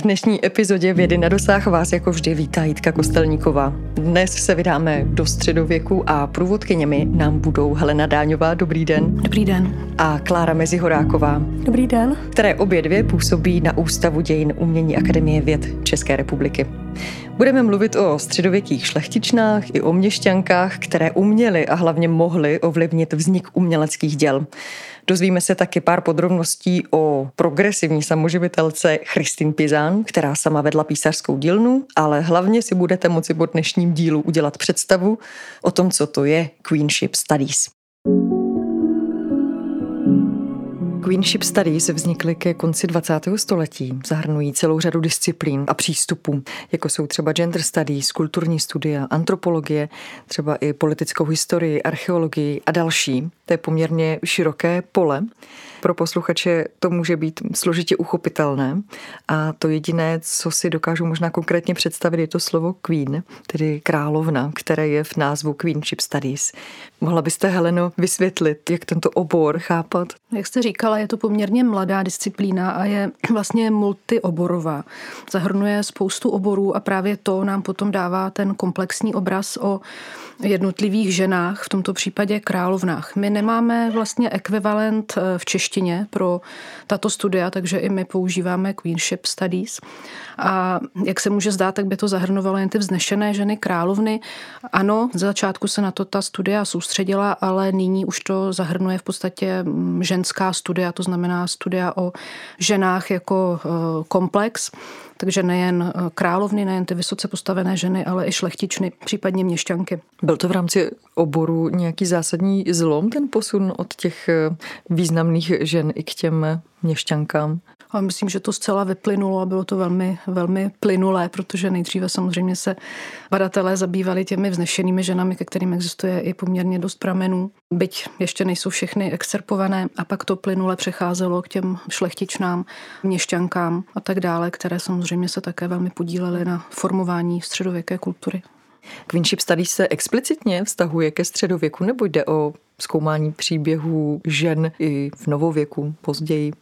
V dnešní epizodě Vědy na dosah vás jako vždy vítá Jitka Kostelníková. Dnes se vydáme do středověku a průvodkyněmi nám budou Helena Dáňová, dobrý den. Dobrý den. A Klára Mezihoráková. Dobrý den. Které obě dvě působí na Ústavu dějin umění Akademie věd České republiky. Budeme mluvit o středověkých šlechtičnách i o měšťankách, které uměly a hlavně mohly ovlivnit vznik uměleckých děl. Dozvíme se taky pár podrobností o progresivní samoživitelce Christine Pizan, která sama vedla písařskou dílnu, ale hlavně si budete moci po dnešním dílu udělat představu o tom, co to je Queenship Studies. Queenship Studies vznikly ke konci 20. století. Zahrnují celou řadu disciplín a přístupů, jako jsou třeba gender studies, kulturní studia, antropologie, třeba i politickou historii, archeologii a další. To je poměrně široké pole. Pro posluchače to může být složitě uchopitelné a to jediné, co si dokážu možná konkrétně představit, je to slovo queen, tedy královna, které je v názvu Queenship Studies. Mohla byste, Heleno, vysvětlit, jak tento obor chápat? Jak jste říkala, je to poměrně mladá disciplína a je vlastně multioborová. Zahrnuje spoustu oborů a právě to nám potom dává ten komplexní obraz o jednotlivých ženách, v tomto případě královnách. My nemáme vlastně ekvivalent eh, v češtině pro tato studia, takže i my používáme Queenship Studies. A jak se může zdát, tak by to zahrnovalo jen ty vznešené ženy královny. Ano, z začátku se na to ta studia soustředila, ale nyní už to zahrnuje v podstatě mm, ženská studia, to znamená studia o ženách jako eh, komplex. Takže nejen eh, královny, nejen ty vysoce postavené ženy, ale i šlechtičny, případně měšťanky. Byl to v rámci oboru nějaký zásadní zlom, ten posun od těch eh, významných žen i k těm měšťankám? A myslím, že to zcela vyplynulo a bylo to velmi, velmi plynulé, protože nejdříve samozřejmě se badatelé zabývali těmi vznešenými ženami, ke kterým existuje i poměrně dost pramenů, byť ještě nejsou všechny excerpované a pak to plynule přecházelo k těm šlechtičnám, měšťankám a tak dále, které samozřejmě se také velmi podílely na formování středověké kultury. Queenship Studies se explicitně vztahuje ke středověku nebo jde o zkoumání příběhů žen i v novověku později?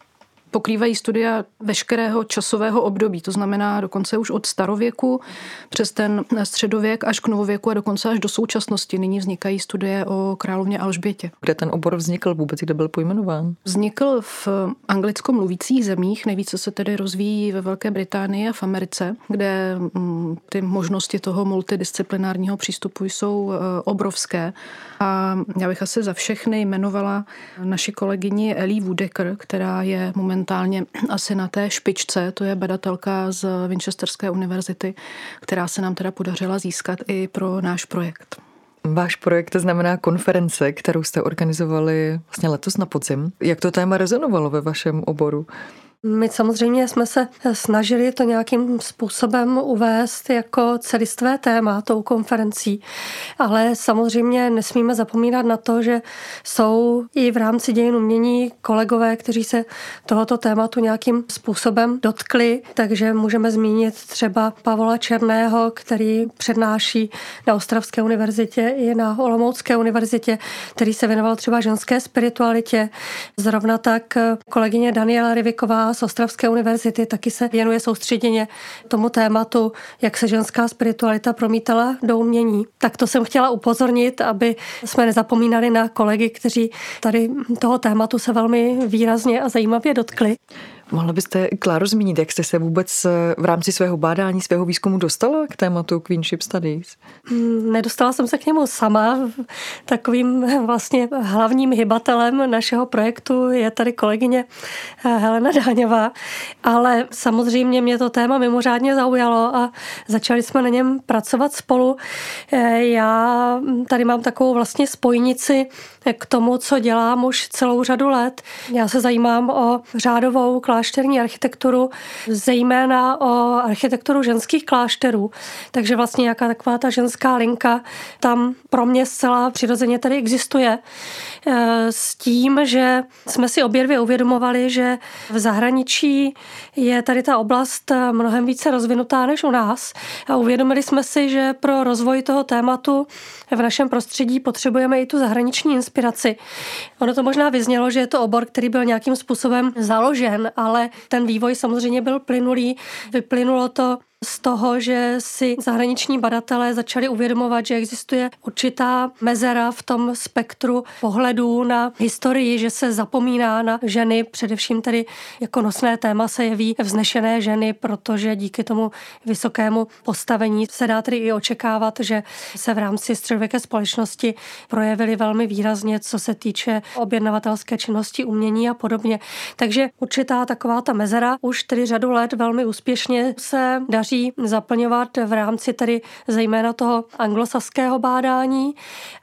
Pokrývají studia veškerého časového období, to znamená dokonce už od starověku přes ten středověk až k novověku a dokonce až do současnosti. Nyní vznikají studie o královně Alžbětě. Kde ten obor vznikl vůbec, kde byl pojmenován? Vznikl v anglicko-mluvících zemích, nejvíce se tedy rozvíjí ve Velké Británii a v Americe, kde mm, ty možnosti toho multidisciplinárního přístupu jsou e, obrovské. A já bych asi za všechny jmenovala naši kolegyni Ellie Woodekr, která je moment momentálně asi na té špičce, to je badatelka z Winchesterské univerzity, která se nám teda podařila získat i pro náš projekt. Váš projekt znamená konference, kterou jste organizovali vlastně letos na podzim. Jak to téma rezonovalo ve vašem oboru? My samozřejmě jsme se snažili to nějakým způsobem uvést jako celistvé téma tou konferencí, ale samozřejmě nesmíme zapomínat na to, že jsou i v rámci dějin umění kolegové, kteří se tohoto tématu nějakým způsobem dotkli, takže můžeme zmínit třeba Pavola Černého, který přednáší na Ostravské univerzitě i na Olomoucké univerzitě, který se věnoval třeba ženské spiritualitě. Zrovna tak kolegyně Daniela Riviková z Ostravské univerzity taky se věnuje soustředěně tomu tématu, jak se ženská spiritualita promítala do umění. Tak to jsem chtěla upozornit, aby jsme nezapomínali na kolegy, kteří tady toho tématu se velmi výrazně a zajímavě dotkli. Mohla byste, Kláro, zmínit, jak jste se vůbec eh, v rámci svého bádání, svého výzkumu dostala k tématu Queenship Studies? Mm, nedostala jsem se k němu sama. Takovým vlastně hlavním hybatelem našeho projektu je tady kolegyně eh, Helena Dáňová, ale samozřejmě mě to téma mimořádně zaujalo a začali jsme na něm pracovat spolu. Eh, já tady mám takovou vlastně spojnici k tomu, co dělám už celou řadu let. Já se zajímám o řádovou klášterní architekturu, zejména o architekturu ženských klášterů. Takže vlastně nějaká taková ta ženská linka tam pro mě zcela přirozeně tady existuje. E, s tím, že jsme si obě dvě uvědomovali, že v zahraničí je tady ta oblast mnohem více rozvinutá než u nás. A uvědomili jsme si, že pro rozvoj toho tématu v našem prostředí potřebujeme i tu zahraniční inspiraci. Ono to možná vyznělo, že je to obor, který byl nějakým způsobem založen, ale ale ten vývoj samozřejmě byl plynulý. Vyplynulo to z toho, že si zahraniční badatelé začali uvědomovat, že existuje určitá mezera v tom spektru pohledů na historii, že se zapomíná na ženy, především tedy jako nosné téma se jeví vznešené ženy, protože díky tomu vysokému postavení se dá tedy i očekávat, že se v rámci středověké společnosti projevily velmi výrazně, co se týče objednavatelské činnosti, umění a podobně. Takže určitá taková ta mezera už tedy řadu let velmi úspěšně se daří daří zaplňovat v rámci tedy zejména toho anglosaského bádání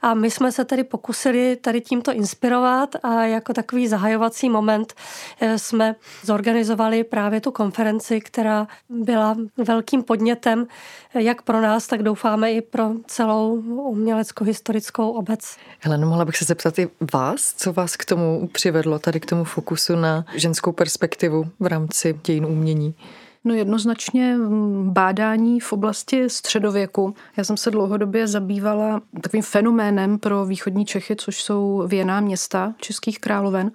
a my jsme se tedy pokusili tady tímto inspirovat a jako takový zahajovací moment eh, jsme zorganizovali právě tu konferenci, která byla velkým podnětem jak pro nás, tak doufáme i pro celou umělecko-historickou obec. Heleno, mohla bych se zeptat i vás, co vás k tomu přivedlo, tady k tomu fokusu na ženskou perspektivu v rámci dějin umění? No jednoznačně mm, bádání v oblasti středověku. Já jsem se dlouhodobě zabývala takovým fenoménem pro východní Čechy, což jsou věná města českých královen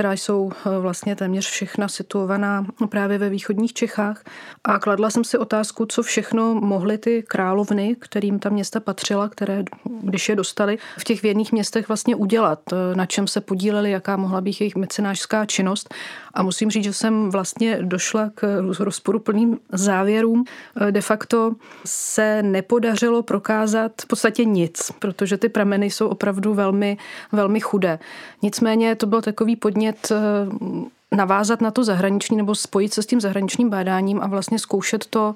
která jsou eh, vlastně téměř všechna situovaná právě ve východních Čechách. A kladla jsem si otázku, co všechno mohly ty královny, kterým ta města patřila, které, když je dostali, v těch věrných městech vlastně udělat, eh, na čem se podíleli, jaká mohla být jejich mecenářská činnost. A musím říct, že jsem vlastně došla k rozporuplným závěrům. Eh, de facto se nepodařilo prokázat v podstatě nic, protože ty prameny jsou opravdu velmi, velmi chudé. Nicméně to byl takový podnět eh, navázat na to zahraniční nebo spojit se s tím zahraničním bádáním a vlastně zkoušet to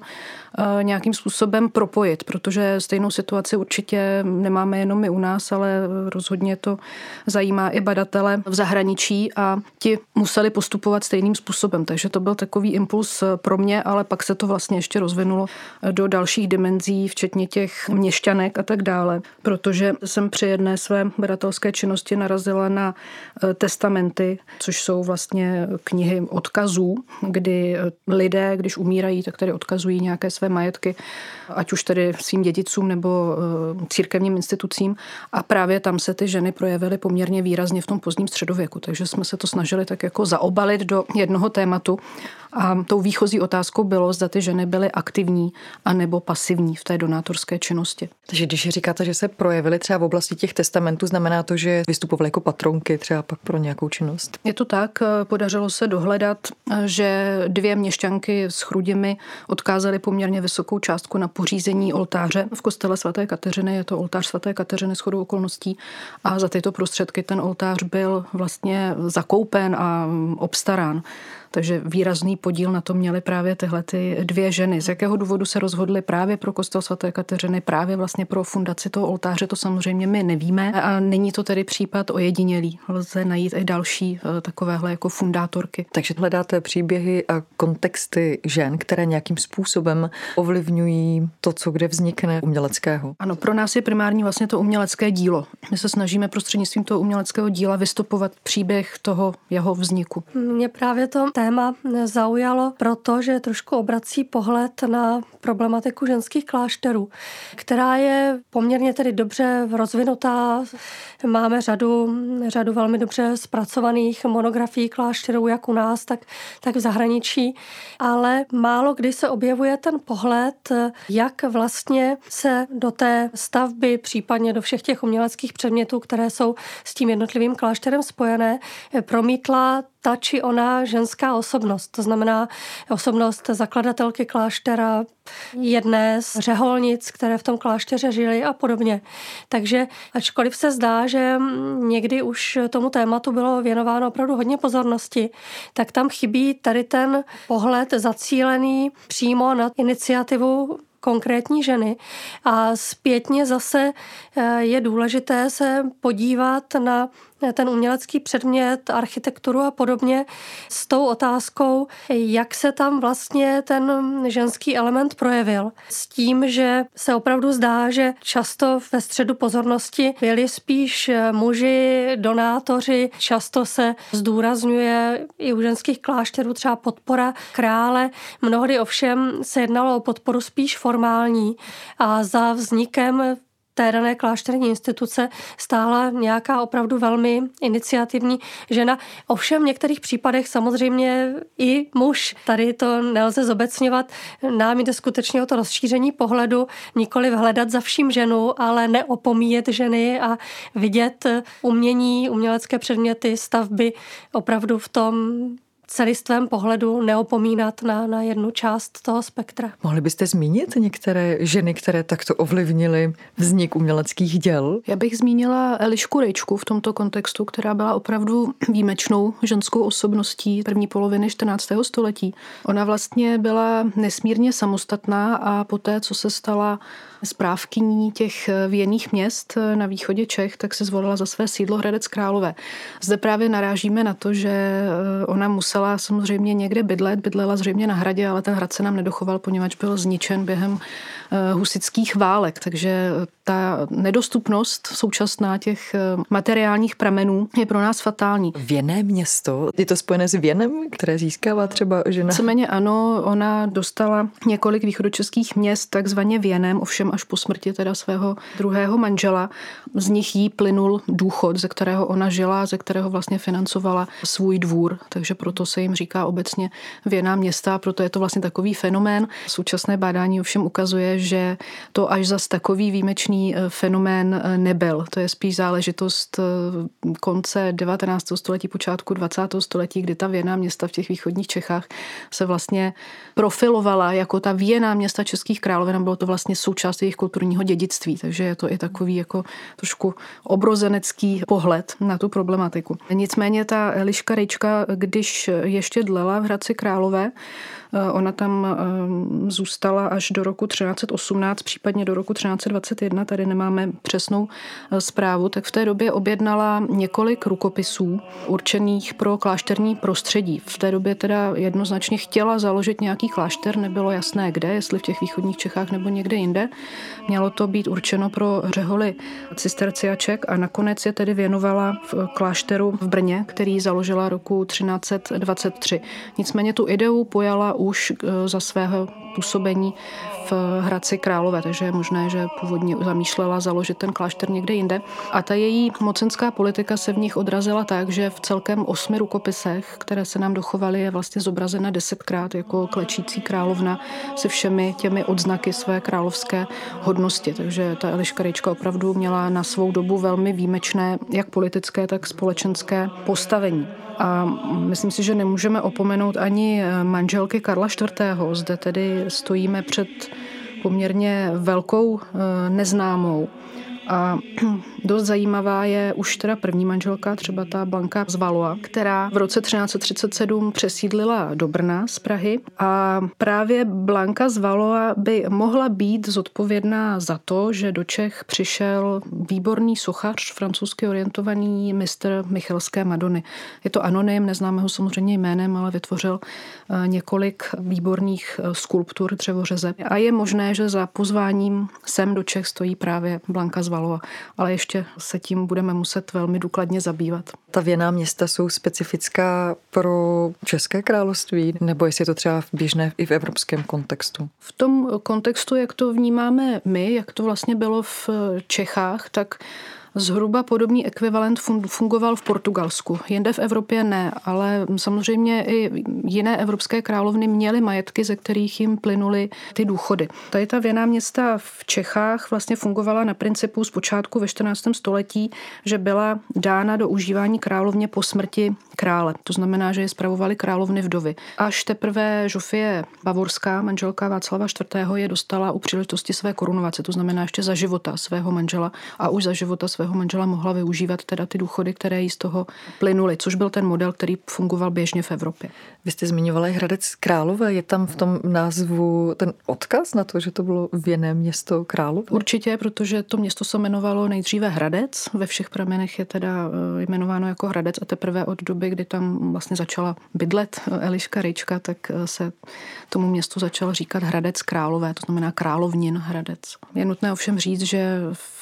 eh, nějakým způsobem propojit, protože stejnou situaci určitě nemáme jenom my u nás, ale rozhodně to zajímá i badatele v zahraničí a ti museli postupovat stejným způsobem. Takže to byl takový impuls pro mě, ale pak se to vlastně ještě rozvinulo do dalších dimenzí, včetně těch měšťanek a tak dále, protože jsem při jedné své badatelské činnosti narazila na eh, testamenty, což jsou vlastně knihy odkazů, kdy lidé, když umírají, tak tady odkazují nějaké své majetky, ať už tedy svým dědicům nebo eh, církevním institucím. A právě tam se ty ženy projevily poměrně výrazně v tom pozdním středověku. Takže jsme se to snažili tak jako zaobalit do jednoho tématu. A tou výchozí otázkou bylo, zda ty ženy byly aktivní a nebo pasivní v té donátorské činnosti. Takže když říkáte, že se projevily třeba v oblasti těch testamentů, znamená to, že vystupovaly jako patronky třeba pak pro nějakou činnost? Je to tak. Podařilo podařilo se dohledat, že dvě měšťanky s chrudimi odkázaly poměrně vysokou částku na pořízení oltáře v kostele svaté Kateřiny. Je to oltář svaté Kateřiny s chodou okolností a za tyto prostředky ten oltář byl vlastně zakoupen a obstarán. Takže výrazný podíl na to měly právě tyhle ty dvě ženy. Z jakého důvodu se rozhodly právě pro kostel svaté Kateřiny, právě vlastně pro fundaci toho oltáře, to samozřejmě my nevíme. A není to tedy případ ojedinělý. Lze najít i další eh, takovéhle jako fundátorky. Takže hledáte příběhy a kontexty žen, které nějakým způsobem ovlivňují to, co kde vznikne uměleckého. Ano, pro nás je primární vlastně to umělecké dílo. My se snažíme prostřednictvím toho uměleckého díla vystupovat příběh toho jeho vzniku. Mě právě to téma zaujalo, protože trošku obrací pohled na problematiku ženských klášterů, která je poměrně tedy dobře rozvinutá. Máme řadu, řadu velmi dobře zpracovaných monografií klášterů, jak u nás, tak, tak v zahraničí, ale málo kdy se objevuje ten pohled, jak vlastně se do té stavby, případně do všech těch uměleckých předmětů, které jsou s tím jednotlivým klášterem spojené, promítla ta či ona ženská osobnost. To znamená osobnost zakladatelky kláštera, jedné z řeholnic, které v tom klášteře žily a podobně. Takže ačkoliv se zdá, že někdy už tomu tématu bylo věnováno opravdu hodně pozornosti, tak tam chybí tady ten pohled zacílený přímo na iniciativu konkrétní ženy. A zpětně zase eh, je důležité se podívat na ten umělecký předmět, architekturu a podobně s tou otázkou, jak se tam vlastně ten ženský element projevil. S tím, že se opravdu zdá, že často ve středu pozornosti byli spíš muži, donátoři, často se zdůrazňuje i u ženských klášterů třeba podpora krále. Mnohdy ovšem se jednalo o podporu spíš formální a za vznikem té dané klášterní instituce stála nějaká opravdu velmi iniciativní žena. Ovšem v některých případech samozřejmě i muž. Tady to nelze zobecňovat. Nám jde skutečně o to rozšíření pohledu, nikoli hledat za vším ženu, ale neopomíjet ženy a vidět umění, umělecké předměty, stavby opravdu v tom celistvém pohledu neopomínat na, na jednu část toho spektra. Mohli byste zmínit některé ženy, které takto ovlivnily vznik uměleckých děl? Já bych zmínila Elišku Rejčku v tomto kontextu, která byla opravdu výjimečnou ženskou osobností první poloviny 14. století. Ona vlastně byla nesmírně samostatná a poté, co se stala správkyní těch věných měst na východě Čech, tak se zvolila za své sídlo Hradec Králové. Zde právě narážíme na to, že ona musela samozřejmě někde bydlet, bydlela zřejmě na hradě, ale ten hrad se nám nedochoval, poněvadž byl zničen během eh, husických válek, takže ta nedostupnost současná těch eh, materiálních pramenů je pro nás fatální. Věné město, je to spojené s věnem, které získává třeba žena? Víceméně ano, ona dostala několik východočeských měst takzvaně věnem, ovšem až po smrti teda svého druhého manžela. Z nich jí plynul důchod, ze kterého ona žila, ze kterého vlastně financovala svůj dvůr, takže proto se jim říká obecně věná města, proto je to vlastně takový fenomén. Současné bádání ovšem ukazuje, že to až zas takový výjimečný eh, fenomén eh, nebyl. To je spíš záležitost eh, konce 19. století, počátku 20. století, kdy ta věná města v těch východních Čechách se vlastně profilovala jako ta věná města českých královin a bylo to vlastně součást jejich kulturního dědictví. Takže je to i takový jako trošku obrozenecký pohled na tu problematiku. Nicméně ta Eliška Rejčka, když ještě dlela v Hradci Králové, ona tam eh, zůstala až do roku 1318, případně do roku 1321, tady nemáme přesnou eh, zprávu, tak v té době objednala několik rukopisů určených pro klášterní prostředí. V té době teda jednoznačně chtěla založit nějaký klášter, nebylo jasné kde, jestli v těch východních Čechách nebo někde jinde. Mělo to být určeno pro řeholy cisterciaček a nakonec je tedy věnovala v klášteru v Brně, který založila roku 1323. Nicméně tu ideu pojala už eh, za svého působení v Hradci Králové, takže je možné, že původně zamýšlela založit ten klášter někde jinde. A ta její mocenská politika se v nich odrazila tak, že v celkem osmi rukopisech, které se nám dochovaly, je vlastně zobrazena desetkrát jako klečící královna se všemi těmi odznaky své královské hodnosti. Takže ta Eliška Rejčka opravdu měla na svou dobu velmi výjimečné jak politické, tak společenské postavení. A myslím si, že nemůžeme opomenout ani manželky Karla IV. Zde tedy stojíme před poměrně velkou eh, neznámou. A dost zajímavá je už teda první manželka, třeba ta Blanka z Valois, která v roce 1337 přesídlila do Brna z Prahy a právě Blanka z Valois by mohla být zodpovědná za to, že do Čech přišel výborný sochař, francouzsky orientovaný mistr Michelské Madony. Je to anonym, neznáme ho samozřejmě jménem, ale vytvořil eh, několik výborných eh, skulptur dřevořeze. A je možné, že za pozváním sem do Čech stojí právě Blanka z Valova, ale ještě se tím budeme muset velmi důkladně zabývat. Ta věná města jsou specifická pro České království, nebo jestli je to třeba běžné i v evropském kontextu? V tom kontextu, jak to vnímáme my, jak to vlastně bylo v Čechách, tak Zhruba podobný ekvivalent fungoval v Portugalsku. Jinde v Evropě ne, ale samozřejmě i jiné evropské královny měly majetky, ze kterých jim plynuly ty důchody. Tady ta věná města v Čechách vlastně fungovala na principu zpočátku ve 14. století, že byla dána do užívání královně po smrti krále. To znamená, že je zpravovali královny vdovy. Až teprve Žofie Bavorská, manželka Václava IV. je dostala u příležitosti své korunovace, to znamená ještě za života svého manžela a už za života svého manžela mohla využívat teda ty důchody, které jí z toho plynuly, což byl ten model, který fungoval běžně v Evropě. Vy jste zmiňovali Hradec Králové, je tam v tom názvu ten odkaz na to, že to bylo věné město Králové? Určitě, protože to město se jmenovalo nejdříve Hradec, ve všech pramenech je teda eh, jmenováno jako Hradec a teprve od doby, kdy tam vlastně začala bydlet Eliška Ryčka, tak eh, se tomu městu začal říkat Hradec Králové, to znamená Královnin Hradec. Je nutné ovšem říct, že v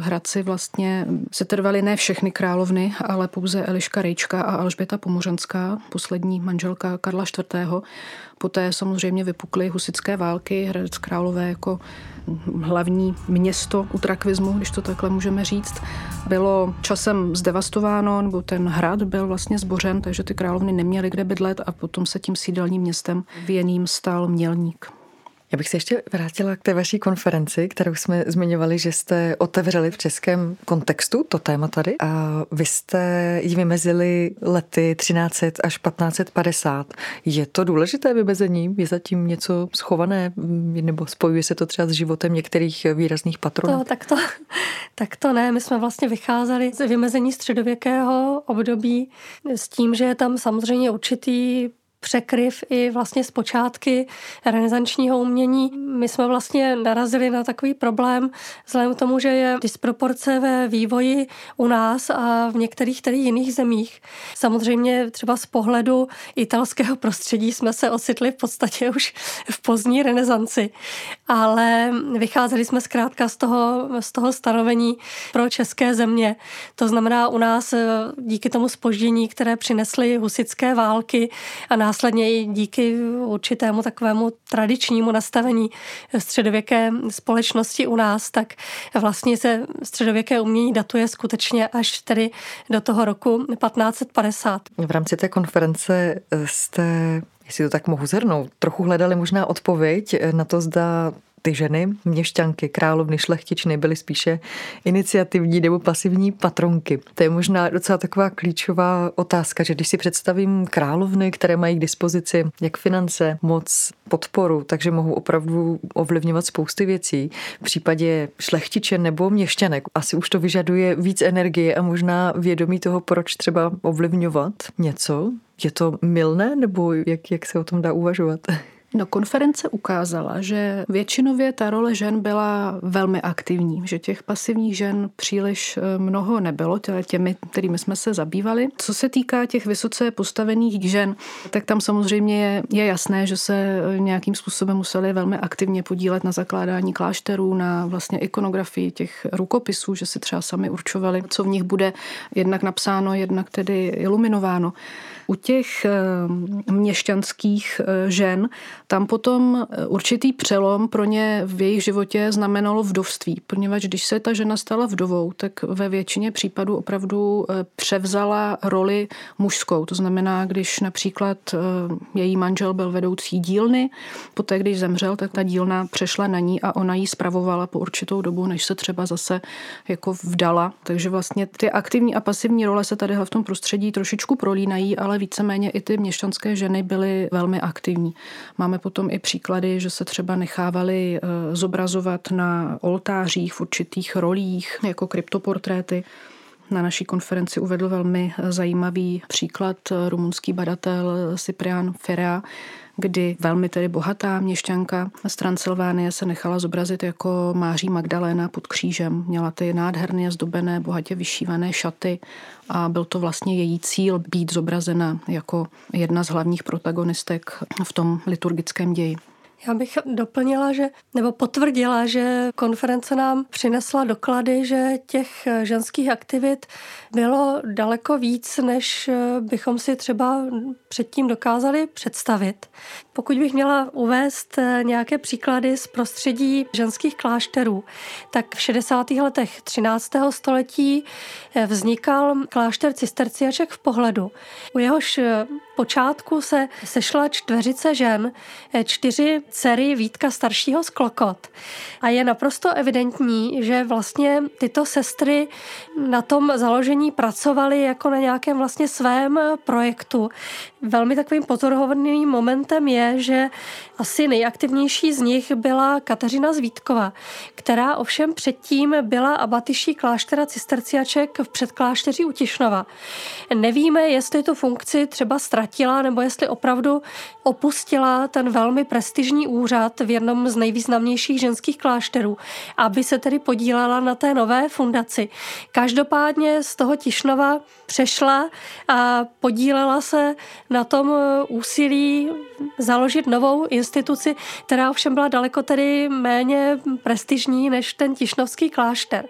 Hradci vlastně vlastně se trvaly ne všechny královny, ale pouze Eliška Rejčka a Alžběta Pomořanská, poslední manželka Karla IV. Poté samozřejmě vypukly husické války, Hradec Králové jako hlavní město utrakvismu, když to takhle můžeme říct, bylo časem zdevastováno, nebo ten hrad byl vlastně zbořen, takže ty královny neměly kde bydlet a potom se tím sídelním městem věným stal Mělník. Já bych se ještě vrátila k té vaší konferenci, kterou jsme zmiňovali, že jste otevřeli v českém kontextu to téma tady a vy jste ji vymezili lety 1300 až 1550. Je to důležité vymezení? Je zatím něco schované nebo spojuje se to třeba s životem některých výrazných patronů? To, tak, to, tak to ne. My jsme vlastně vycházeli z vymezení středověkého období s tím, že je tam samozřejmě určitý překryv i vlastně z počátky renesančního umění. My jsme vlastně narazili na takový problém vzhledem k tomu, že je disproporce ve vývoji u nás a v některých tedy jiných zemích. Samozřejmě třeba z pohledu italského prostředí jsme se ocitli v podstatě už v pozdní renesanci, ale vycházeli jsme zkrátka z toho, z toho stanovení pro české země. To znamená u nás díky tomu spoždění, které přinesly husické války a následně i díky určitému takovému tradičnímu nastavení středověké společnosti u nás, tak vlastně se středověké umění datuje skutečně až tedy do toho roku 1550. V rámci té konference jste jestli to tak mohu zhrnout, trochu hledali možná odpověď na to, zda ty ženy, měšťanky, královny, šlechtičny byly spíše iniciativní nebo pasivní patronky. To je možná docela taková klíčová otázka, že když si představím královny, které mají k dispozici jak finance, moc, podporu, takže mohou opravdu ovlivňovat spousty věcí. V případě šlechtiče nebo měšťanek asi už to vyžaduje víc energie a možná vědomí toho, proč třeba ovlivňovat něco. Je to milné nebo jak, jak se o tom dá uvažovat? No, konference ukázala, že většinově ta role žen byla velmi aktivní, že těch pasivních žen příliš eh, mnoho nebylo, těmi, kterými jsme se zabývali. Co se týká těch vysoce postavených žen, tak tam samozřejmě je, je jasné, že se eh, nějakým způsobem museli velmi aktivně podílet na zakládání klášterů, na vlastně ikonografii těch rukopisů, že si třeba sami určovali, co v nich bude jednak napsáno, jednak tedy iluminováno. U těch eh, měšťanských eh, žen tam potom eh, určitý přelom pro ně v jejich životě znamenalo vdovství, poněvadž když se ta žena stala vdovou, tak ve většině případů opravdu převzala roli mužskou. To znamená, když například její manžel byl vedoucí dílny, poté když zemřel, tak ta dílna přešla na ní a ona ji spravovala po určitou dobu, než se třeba zase jako vdala. Takže vlastně ty aktivní a pasivní role se tady v tom prostředí trošičku prolínají, ale víceméně i ty měšťanské ženy byly velmi aktivní. Máme potom i příklady, že se třeba nechávali eh, zobrazovat na oltářích v určitých rolích, jako kryptoportréty. Na naší konferenci uvedl velmi eh, zajímavý příklad eh, rumunský badatel Cyprian Ferra, kdy velmi tedy bohatá měšťanka z Transylvánie se nechala zobrazit jako Máří Magdaléna pod křížem. Měla ty nádherně zdobené, bohatě vyšívané šaty a byl to vlastně její cíl být zobrazena jako jedna z hlavních protagonistek v tom liturgickém ději. Já bych doplnila, že, nebo potvrdila, že konference nám přinesla doklady, že těch ženských aktivit bylo daleko víc, než bychom si třeba předtím dokázali představit. Pokud bych měla uvést nějaké příklady z prostředí ženských klášterů, tak v 60. letech 13. století vznikal klášter cisterciaček v pohledu. U jehož počátku se sešla čtveřice žen, čtyři dcery Vítka staršího z Klokot. A je naprosto evidentní, že vlastně tyto sestry na tom založení pracovaly jako na nějakém vlastně svém projektu. Velmi takovým pozoruhodným momentem je, že asi nejaktivnější z nich byla Kateřina Zvítkova, která ovšem předtím byla abatyší kláštera cisterciaček v předklášteří u Tišnova. Nevíme, jestli tu funkci třeba ztratila, nebo jestli opravdu opustila ten velmi prestižní úřad v jednom z nejvýznamnějších ženských klášterů, aby se tedy podílela na té nové fundaci. Každopádně z toho Tišnova přešla a podílela se na tom úsilí založit novou instituci, která ovšem byla daleko tedy méně prestižní než ten Tišnovský klášter.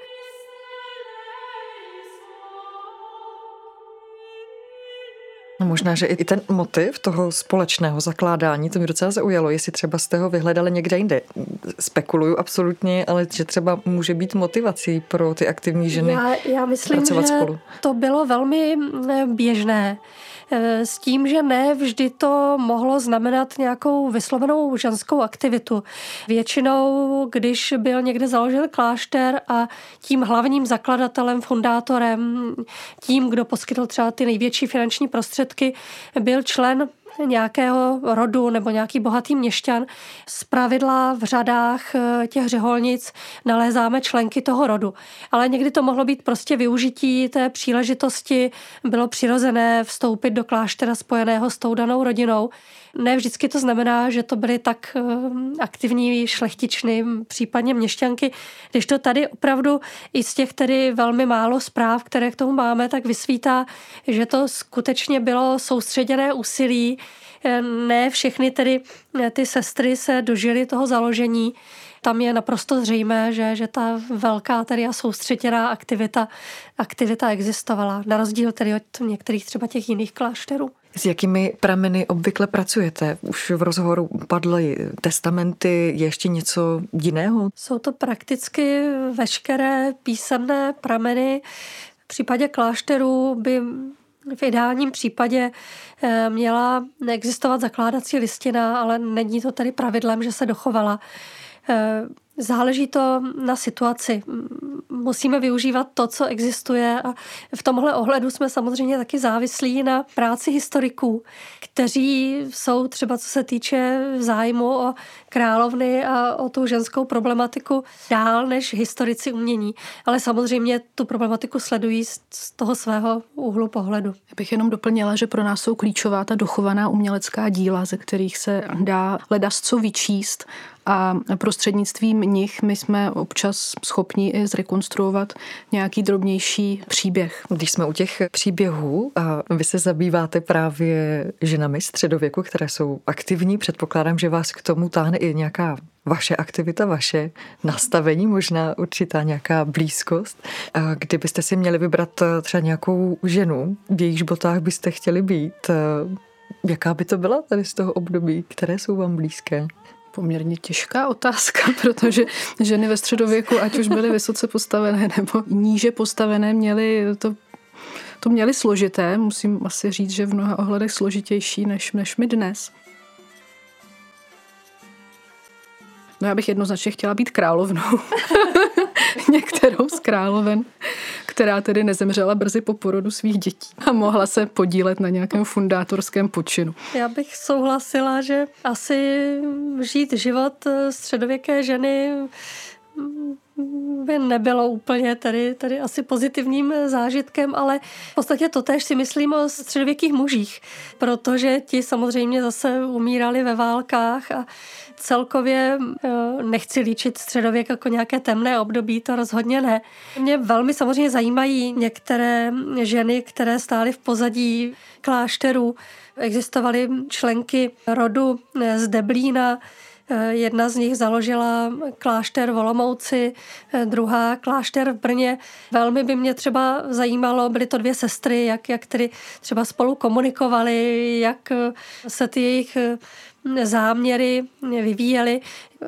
No možná, že i ten motiv toho společného zakládání, to mi docela zaujalo, jestli třeba jste ho vyhledali někde jinde. Spekuluju absolutně, ale že třeba může být motivací pro ty aktivní ženy já, já myslím, pracovat že spolu. to bylo velmi běžné. Eh, s tím, že ne vždy to mohlo znamenat nějakou vyslovenou ženskou aktivitu. Většinou, když byl někde založen klášter a tím hlavním zakladatelem, fundátorem, tím, kdo poskytl třeba ty největší finanční prostředky, byl člen nějakého rodu nebo nějaký bohatý měšťan. Z pravidla v řadách eh, těch řeholnic nalézáme členky toho rodu. Ale někdy to mohlo být prostě využití té příležitosti, bylo přirozené vstoupit do kláštera spojeného s tou danou rodinou. Ne vždycky to znamená, že to byly tak eh, aktivní šlechtičny, případně měšťanky, když to tady opravdu i z těch tedy velmi málo zpráv, které k tomu máme, tak vysvítá, že to skutečně bylo soustředěné úsilí. Eh, ne všechny tedy eh, ty sestry se dožily toho založení, tam je naprosto zřejmé, že, že ta velká tedy a soustředěná aktivita, aktivita existovala, na rozdíl tedy od některých třeba těch jiných klášterů. S jakými prameny obvykle pracujete? Už v rozhovoru padly testamenty, je ještě něco jiného? Jsou to prakticky veškeré písemné prameny. V případě klášterů by v ideálním případě eh, měla neexistovat zakládací listina, ale není to tedy pravidlem, že se dochovala. Záleží to na situaci. Musíme využívat to, co existuje a v tomhle ohledu jsme samozřejmě taky závislí na práci historiků, kteří jsou třeba co se týče zájmu o královny a o tu ženskou problematiku dál než historici umění. Ale samozřejmě tu problematiku sledují z toho svého úhlu pohledu. Já bych jenom doplnila, že pro nás jsou klíčová ta dochovaná umělecká díla, ze kterých se dá ledasco vyčíst a prostřednictvím nich my jsme občas schopni i zrekonstruovat nějaký drobnější příběh. Když jsme u těch příběhů a vy se zabýváte právě ženami středověku, které jsou aktivní, předpokládám, že vás k tomu táhne i nějaká vaše aktivita, vaše nastavení, možná určitá nějaká blízkost. A kdybyste si měli vybrat třeba nějakou ženu, v jejíž botách byste chtěli být, jaká by to byla tady z toho období, které jsou vám blízké? Poměrně těžká otázka, protože ženy ve středověku, ať už byly vysoce postavené nebo níže postavené, měly to to měli složité, musím asi říct, že v mnoha ohledech složitější než, než my dnes. No já bych jednoznačně chtěla být královnou. Některou z královen která tedy nezemřela brzy po porodu svých dětí a mohla se podílet na nějakém fundátorském počinu. Já bych souhlasila, že asi žít život středověké ženy by nebylo úplně tady, tady asi pozitivním zážitkem, ale v podstatě to tež si myslím o středověkých mužích, protože ti samozřejmě zase umírali ve válkách a celkově eh, nechci líčit středověk jako nějaké temné období, to rozhodně ne. Mě velmi samozřejmě zajímají některé ženy, které stály v pozadí klášterů. Existovaly členky rodu z Deblína, Jedna z nich založila klášter v Olomouci, eh, druhá klášter v Brně. Velmi by mě třeba zajímalo, byly to dvě sestry, jak, jak tedy třeba spolu komunikovali, jak se ty jejich záměry vyvíjely.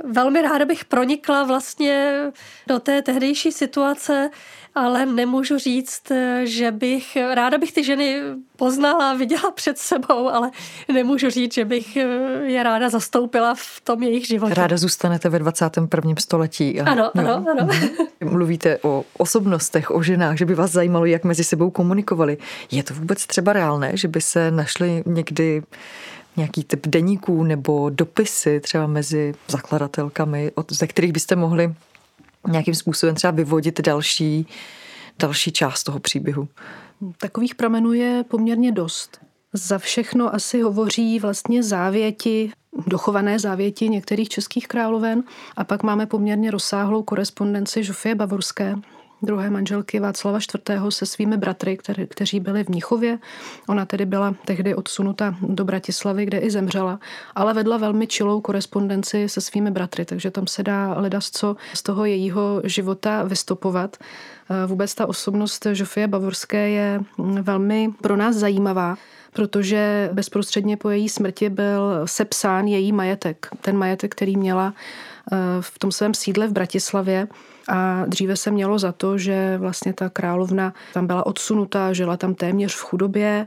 Velmi ráda bych pronikla vlastně do té tehdejší situace, ale nemůžu říct, že bych, ráda bych ty ženy poznala, viděla před sebou, ale nemůžu říct, že bych je ráda zastoupila v tom jejich životě. Ráda zůstanete ve 21. století. A, ano, ano, ano. Mhm. Mluvíte o osobnostech, o ženách, že by vás zajímalo, jak mezi sebou komunikovali. Je to vůbec třeba reálné, že by se našli někdy nějaký typ deníků nebo dopisy třeba mezi zakladatelkami, ze kterých byste mohli nějakým způsobem třeba vyvodit další, další část toho příběhu? Takových pramenů je poměrně dost. Za všechno asi hovoří vlastně závěti, dochované závěti některých českých královen a pak máme poměrně rozsáhlou korespondenci Žofie Bavorské, druhé manželky Václava IV. se svými bratry, který, kteří byli v Mnichově. Ona tedy byla tehdy odsunuta do Bratislavy, kde i zemřela, ale vedla velmi čilou korespondenci se svými bratry, takže tam se dá ledas co z toho jejího života vystopovat. Vůbec ta osobnost Žofie Bavorské je velmi pro nás zajímavá protože bezprostředně po její smrti byl sepsán její majetek. Ten majetek, který měla eh, v tom svém sídle v Bratislavě a dříve se mělo za to, že vlastně ta královna tam byla odsunutá, žila tam téměř v chudobě,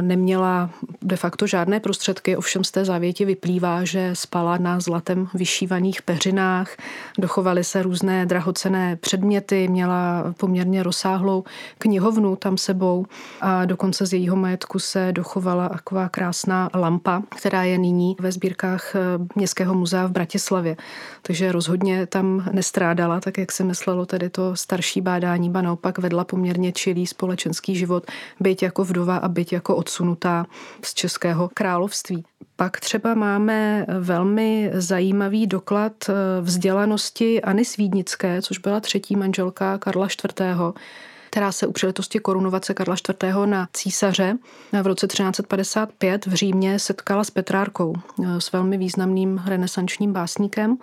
neměla de facto žádné prostředky, ovšem z té závěti vyplývá, že spala na zlatem vyšívaných peřinách, dochovaly se různé drahocené předměty, měla poměrně rozsáhlou knihovnu tam sebou a dokonce z jejího majetku se dochovala taková krásná lampa, která je nyní ve sbírkách e, Městského muzea v Bratislavě. Takže rozhodně tam nestrádala, tak jak se myslelo, tedy to starší bádání, ba naopak vedla poměrně čilý společenský život, byť jako vdova a byť jako odsunutá z Českého království. Pak třeba máme velmi zajímavý doklad eh, vzdělanosti Anny Svídnické, což byla třetí manželka Karla IV., která se u příležitosti korunovace Karla IV. na císaře v roce 1355 v Římě setkala s Petrárkou, eh, s velmi významným renesančním básníkem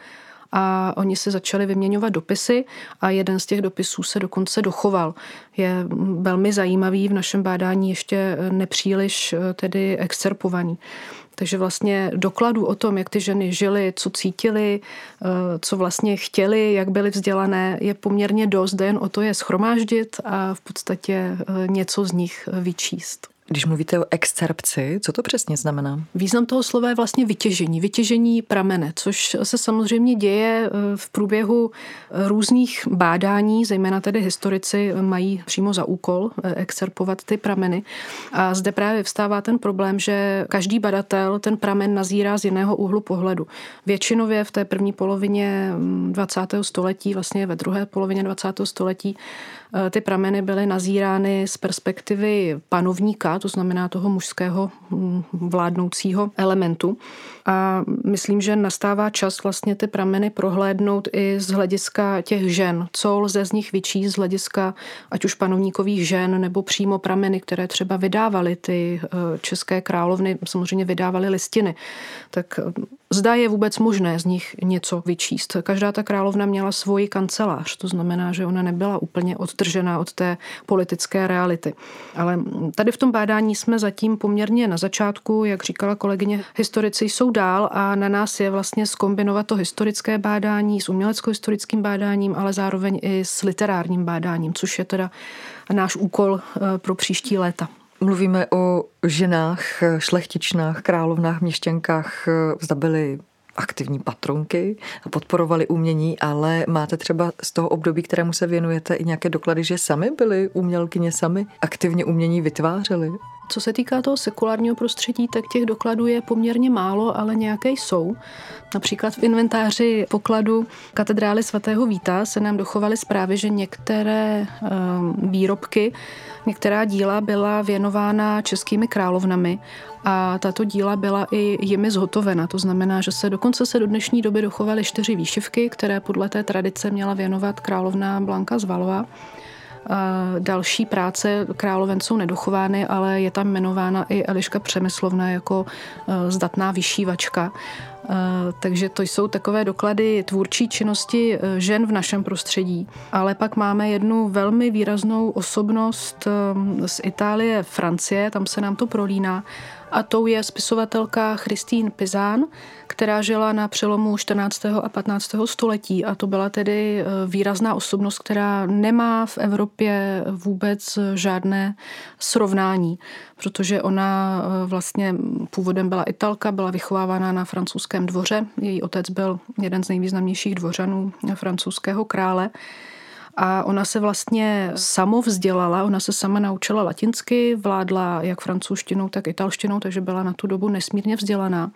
a oni se začali vyměňovat dopisy a jeden z těch dopisů se dokonce dochoval. Je velmi zajímavý, v našem bádání ještě nepříliš eh, tedy excerpovaný. Takže vlastně dokladů o tom, jak ty ženy žily, co cítily, eh, co vlastně chtěli, jak byly vzdělané, je poměrně dost. Jen o to je schromáždit a v podstatě eh, něco z nich vyčíst. Když mluvíte o excerpci, co to přesně znamená? Význam toho slova je vlastně vytěžení, vytěžení pramene, což se samozřejmě děje eh, v průběhu různých bádání, zejména tedy historici mají přímo za úkol eh, excerpovat ty prameny. A zde právě vstává ten problém, že každý badatel ten pramen nazírá z jiného úhlu pohledu. Většinově v té první polovině 20. Mm, století, vlastně ve druhé polovině 20. století, Eh, ty prameny byly nazírány z perspektivy panovníka, to znamená toho mužského hm, vládnoucího elementu. A myslím, že nastává čas vlastně ty prameny prohlédnout i z hlediska těch žen. Co lze z nich vyčíst z hlediska ať už panovníkových žen nebo přímo prameny, které třeba vydávaly ty eh, české královny, samozřejmě vydávaly listiny. Tak eh, zda je vůbec možné z nich něco vyčíst. Každá ta královna měla svoji kancelář, to znamená, že ona nebyla úplně odtržená od té politické reality. Ale tady v tom bádání jsme zatím poměrně na začátku, jak říkala kolegyně, historici jsou dál a na nás je vlastně skombinovat to historické bádání s umělecko-historickým bádáním, ale zároveň i s literárním bádáním, což je teda náš úkol eh, pro příští léta. Mluvíme o ženách, šlechtičnách, královnách, měšťankách, zda byly aktivní patronky a podporovali umění, ale máte třeba z toho období, kterému se věnujete, i nějaké doklady, že sami byly umělkyně, sami aktivně umění vytvářely? Co se týká toho sekulárního prostředí, tak těch dokladů je poměrně málo, ale nějaké jsou. Například v inventáři pokladu katedrály svatého Víta se nám dochovaly zprávy, že některé ehm, výrobky, některá díla byla věnována českými královnami a tato díla byla i jimi zhotovena. To znamená, že se dokonce se do dnešní doby dochovaly čtyři výšivky, které podle té tradice měla věnovat královna Blanka Zvalová. Další práce královen jsou nedochovány, ale je tam jmenována i Eliška Přemyslovna jako e, zdatná vyšívačka. E, takže to jsou takové doklady tvůrčí činnosti e, žen v našem prostředí. Ale pak máme jednu velmi výraznou osobnost z Itálie, Francie, tam se nám to prolíná a tou je spisovatelka Christine Pizán, která žila na přelomu 14. a 15. století a to byla tedy eh, výrazná osobnost, která nemá v Evropě vůbec žádné srovnání, protože ona eh, vlastně původem byla Italka, byla vychovávána na francouzském dvoře. Její otec byl jeden z nejvýznamnějších dvořanů francouzského krále. A ona se vlastně samo vzdělala, ona se sama naučila latinsky, vládla jak francouzštinou, tak italštinou, takže byla na tu dobu nesmírně vzdělaná.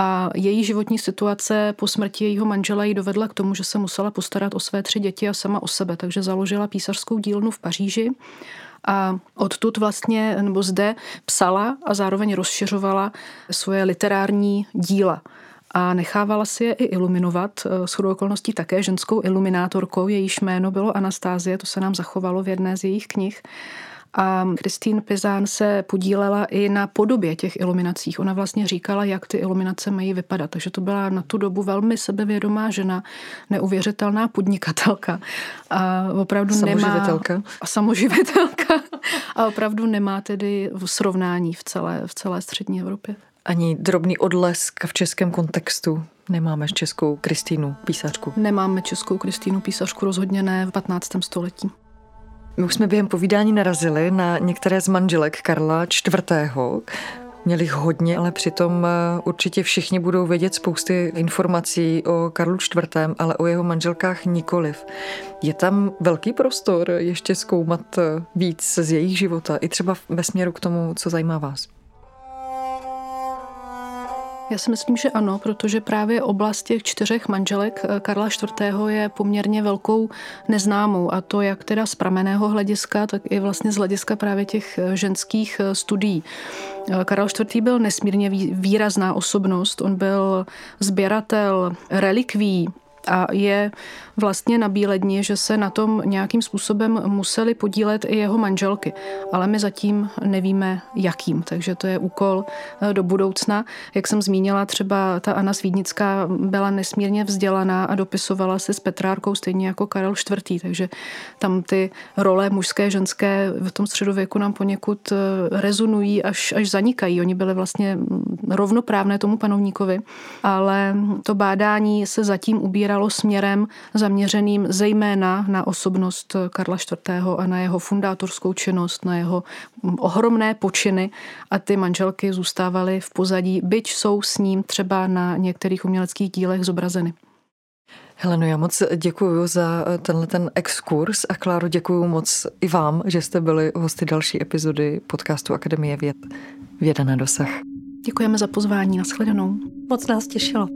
A její životní situace po smrti jejího manžela ji dovedla k tomu, že se musela postarat o své tři děti a sama o sebe. Takže založila písařskou dílnu v Paříži a odtud vlastně, nebo zde psala a zároveň rozšiřovala svoje literární díla. a nechávala si je i iluminovat. S okolností také ženskou iluminátorkou, jejíž jméno bylo Anastázie, to se nám zachovalo v jedné z jejich knih. A Kristýn Pizán se podílela i na podobě těch iluminacích. Ona vlastně říkala, jak ty iluminace mají vypadat. Takže to byla na tu dobu velmi sebevědomá žena, neuvěřitelná podnikatelka. A opravdu samoživitelka. nemá... A samoživitelka. A opravdu nemá tedy srovnání v celé, v celé střední Evropě. Ani drobný odlesk v českém kontextu nemáme českou Kristýnu písařku. Nemáme českou Kristýnu písařku rozhodně ne v 15. století. My už jsme během povídání narazili na některé z manželek Karla IV. Měli hodně, ale přitom eh, určitě všichni budou vědět spousty informací o Karlu IV., ale o jeho manželkách nikoliv. Je tam velký prostor ještě zkoumat eh, víc z jejich života, i třeba ve směru k tomu, co zajímá vás? Já si myslím, že ano, protože právě oblast těch čtyřech manželek eh, Karla IV. je poměrně velkou neznámou a to jak teda z prameného hlediska, tak i vlastně z hlediska právě těch eh, ženských eh, studií. Karel IV. byl nesmírně výrazná osobnost. On byl sběratel relikví a je vlastně na bíledni, že se na tom nějakým způsobem museli podílet i jeho manželky. Ale my zatím nevíme, jakým, takže to je úkol eh, do budoucna. Jak jsem zmínila, třeba ta Anna Svídnická byla nesmírně vzdělaná a dopisovala se s Petrárkou stejně jako Karel IV. Takže tam ty role mužské, ženské v tom středověku nám poněkud eh, rezonují, až, až zanikají. Oni byli vlastně mm, rovnoprávné tomu panovníkovi, ale to bádání se zatím ubíralo směrem zaměřeným zejména na osobnost Karla IV. a na jeho fundátorskou činnost, na jeho ohromné počiny a ty manželky zůstávaly v pozadí, byť jsou s ním třeba na některých uměleckých dílech zobrazeny. Heleno, já moc děkuji za tenhle ten exkurs a Kláro, děkuji moc i vám, že jste byli hosty další epizody podcastu Akademie věd. Věda na dosah. Děkujeme za pozvání, nashledanou. Moc nás těšilo.